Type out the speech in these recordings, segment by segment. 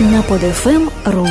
на podfm.ru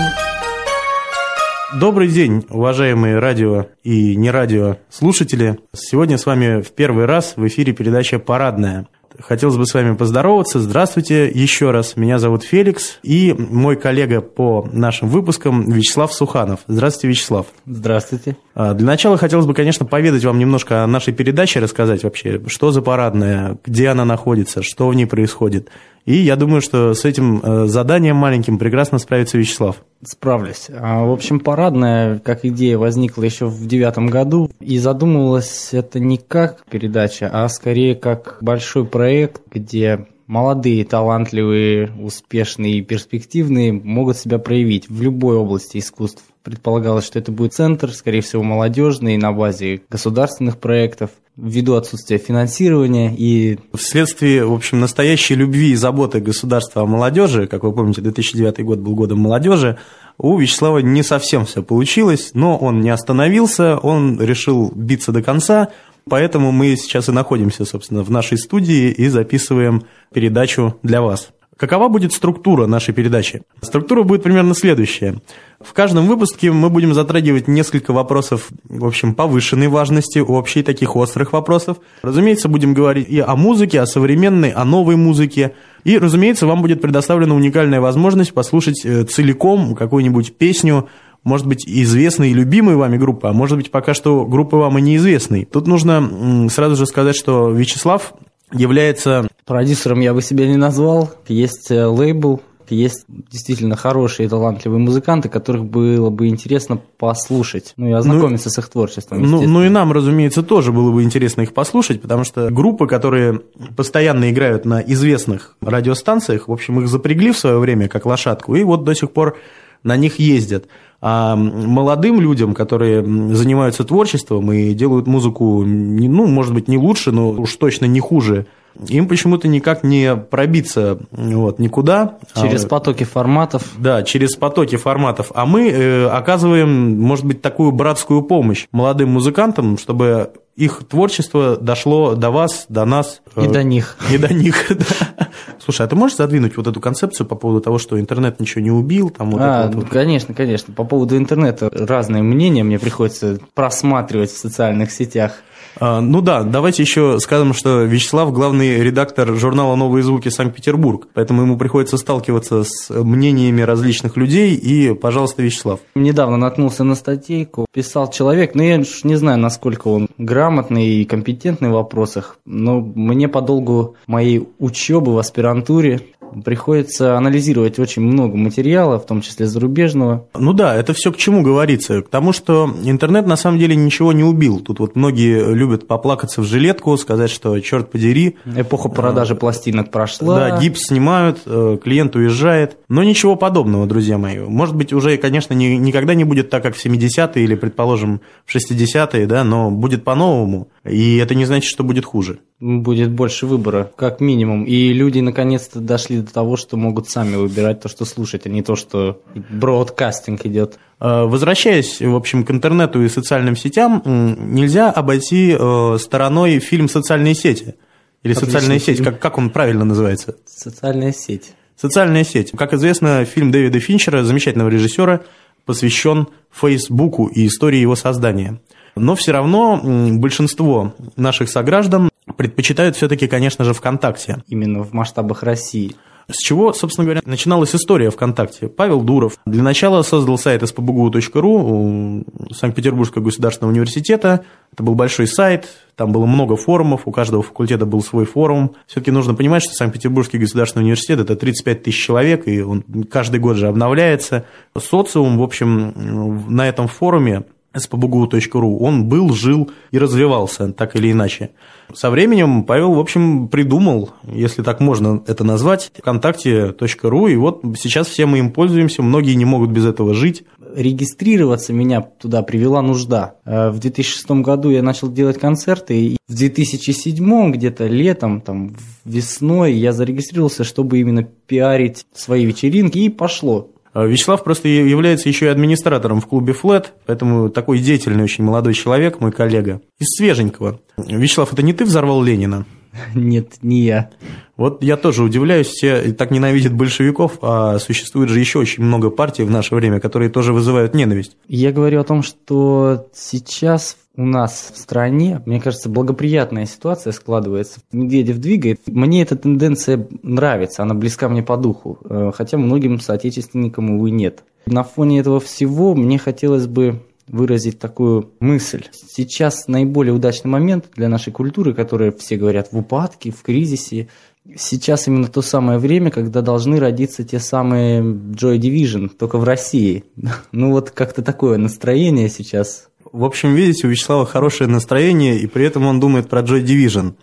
Добрый день, уважаемые радио и не радио слушатели. Сегодня с вами в первый раз в эфире передача «Парадная». Хотелось бы с вами поздороваться. Здравствуйте еще раз. Меня зовут Феликс и мой коллега по нашим выпускам Вячеслав Суханов. Здравствуйте, Вячеслав. Здравствуйте. А, для начала хотелось бы, конечно, поведать вам немножко о нашей передаче, рассказать вообще, что за парадная, где она находится, что в ней происходит. И я думаю, что с этим э, заданием маленьким прекрасно справится Вячеслав. Справлюсь. А, в общем, парадная, как идея, возникла еще в девятом году. И задумывалась это не как передача, а скорее как большой проект, где молодые, талантливые, успешные и перспективные могут себя проявить в любой области искусств. Предполагалось, что это будет центр, скорее всего, молодежный, на базе государственных проектов, ввиду отсутствия финансирования и... Вследствие, в общем, настоящей любви и заботы государства о молодежи, как вы помните, 2009 год был годом молодежи, у Вячеслава не совсем все получилось, но он не остановился, он решил биться до конца, поэтому мы сейчас и находимся, собственно, в нашей студии и записываем передачу для вас. Какова будет структура нашей передачи? Структура будет примерно следующая. В каждом выпуске мы будем затрагивать несколько вопросов, в общем, повышенной важности, общей таких острых вопросов. Разумеется, будем говорить и о музыке, о современной, о новой музыке. И, разумеется, вам будет предоставлена уникальная возможность послушать э, целиком какую-нибудь песню, может быть, известной и любимой вами группы, а может быть, пока что группы вам и неизвестной. Тут нужно сразу же сказать, что Вячеслав является... Продюсером я бы себя не назвал. Есть э, лейбл, есть действительно хорошие и талантливые музыканты, которых было бы интересно послушать, ну и ознакомиться ну, с их творчеством. Ну, ну и нам, разумеется, тоже было бы интересно их послушать, потому что группы, которые постоянно играют на известных радиостанциях, в общем, их запрягли в свое время как лошадку, и вот до сих пор на них ездят. А молодым людям, которые занимаются творчеством и делают музыку, ну, может быть, не лучше, но уж точно не хуже, им почему-то никак не пробиться вот, никуда. Через а, потоки форматов. Да, через потоки форматов. А мы э, оказываем, может быть, такую братскую помощь молодым музыкантам, чтобы их творчество дошло до вас, до нас. И э, до них. И до них, да. Слушай, а ты можешь задвинуть вот эту концепцию по поводу того, что интернет ничего не убил? Там вот а, вот, конечно, конечно. По поводу интернета разные мнения мне приходится просматривать в социальных сетях. А, ну да, давайте еще скажем, что Вячеслав главный редактор журнала «Новые звуки Санкт-Петербург», поэтому ему приходится сталкиваться с мнениями различных людей, и, пожалуйста, Вячеслав. Недавно наткнулся на статейку, писал человек, но ну, я не знаю, насколько он грамотный и компетентный в вопросах, но мне по долгу моей учебы в аспирантуре приходится анализировать очень много материала, в том числе зарубежного. Ну да, это все к чему говорится? К тому, что интернет на самом деле ничего не убил. Тут вот многие любят поплакаться в жилетку, сказать, что черт подери. Эпоха продажи а, пластинок прошла. Да, гипс снимают, э, клиент уезжает. Но ничего подобного, друзья мои. Может быть, уже, конечно, не, никогда не будет так, как в 70-е или, предположим, в 60-е, да, но будет по-новому. И это не значит, что будет хуже. Будет больше выбора, как минимум. И люди наконец-то дошли до того, что могут сами выбирать то, что слушать, а не то, что бродкастинг идет. Э, возвращаясь, в общем, к интернету и социальным сетям, нельзя обойти э, стороной фильм «Социальные сети». Или Отличный «Социальная фильм. сеть», как, как он правильно называется? «Социальная сеть». «Социальная сеть». Как известно, фильм Дэвида Финчера, замечательного режиссера, посвящен Фейсбуку и истории его создания. Но все равно большинство наших сограждан предпочитают все-таки, конечно же, ВКонтакте. Именно в масштабах России. С чего, собственно говоря, начиналась история ВКонтакте? Павел Дуров для начала создал сайт spbgu.ru у Санкт-Петербургского государственного университета. Это был большой сайт, там было много форумов, у каждого факультета был свой форум. Все-таки нужно понимать, что Санкт-Петербургский государственный университет – это 35 тысяч человек, и он каждый год же обновляется. Социум, в общем, на этом форуме spbgu.ru, он был, жил и развивался, так или иначе. Со временем Павел, в общем, придумал, если так можно это назвать, ВКонтакте.ру, и вот сейчас все мы им пользуемся, многие не могут без этого жить. Регистрироваться меня туда привела нужда. Э, в 2006 году я начал делать концерты, и в 2007 где-то летом, там, весной я зарегистрировался, чтобы именно пиарить свои вечеринки, и пошло. А Вячеслав просто является еще и администратором в клубе Flat, поэтому такой деятельный очень молодой человек, мой коллега. Из свеженького. Вячеслав, это не ты взорвал Ленина? Нет, не я. Вот я тоже удивляюсь, все так ненавидят большевиков, а существует же еще очень много партий в наше время, которые тоже вызывают ненависть. Я говорю о том, что сейчас у нас в стране, мне кажется, благоприятная ситуация складывается. Медведев двигает. Мне эта тенденция нравится, она близка мне по духу, э, хотя многим соотечественникам, увы, нет. На фоне этого всего мне хотелось бы выразить такую мысль. Сейчас наиболее удачный момент для нашей культуры, которая все говорят в упадке, в кризисе. Сейчас именно то самое время, когда должны родиться те самые Joy Division, только в России. Ну вот как-то такое настроение сейчас в общем, видите, у Вячеслава хорошее настроение, и при этом он думает про Joy Division.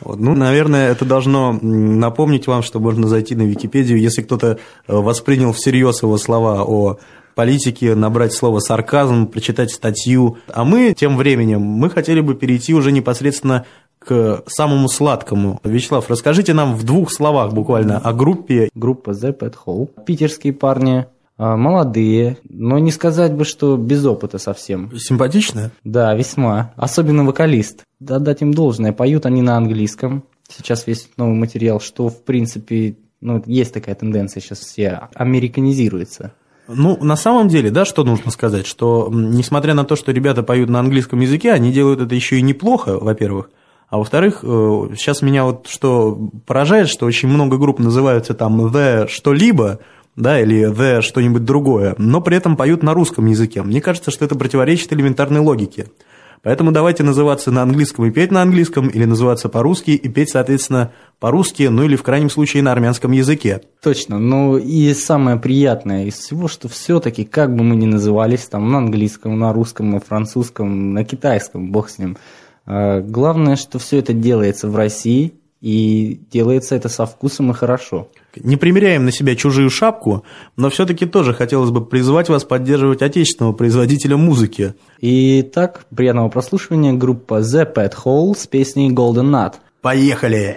Вот. Ну, наверное, это должно напомнить вам, что можно зайти на Википедию, если кто-то э, воспринял всерьез его слова о политике, набрать слово сарказм, прочитать статью. А мы тем временем, мы хотели бы перейти уже непосредственно к самому сладкому. Вячеслав, расскажите нам в двух словах буквально о группе. Группа The Pet Hole. Питерские парни, молодые, но не сказать бы, что без опыта совсем. Симпатичная? Да, весьма. Особенно вокалист. Да, дать им должное. Поют они на английском. Сейчас весь новый материал, что, в принципе, ну, есть такая тенденция, сейчас все американизируются. Ну, на самом деле, да, что нужно сказать, что несмотря на то, что ребята поют на английском языке, они делают это еще и неплохо, во-первых. А во-вторых, э, сейчас меня вот что поражает, что очень много групп называются там The что-либо, да, или the что-нибудь другое, но при этом поют на русском языке. Мне кажется, что это противоречит элементарной логике. Поэтому давайте называться на английском и петь на английском, или называться по-русски и петь, соответственно, по-русски, ну или в крайнем случае на армянском языке. Точно. Ну и самое приятное из всего, что все-таки, как бы мы ни назывались, там на английском, на русском, на французском, на китайском, бог с ним, а, главное, что все это делается в России, и делается это со вкусом и хорошо. Не примеряем на себя чужую шапку, но все-таки тоже хотелось бы призвать вас поддерживать отечественного производителя музыки. Итак, приятного прослушивания группа The Pet Hole с песней Golden Nut. Поехали!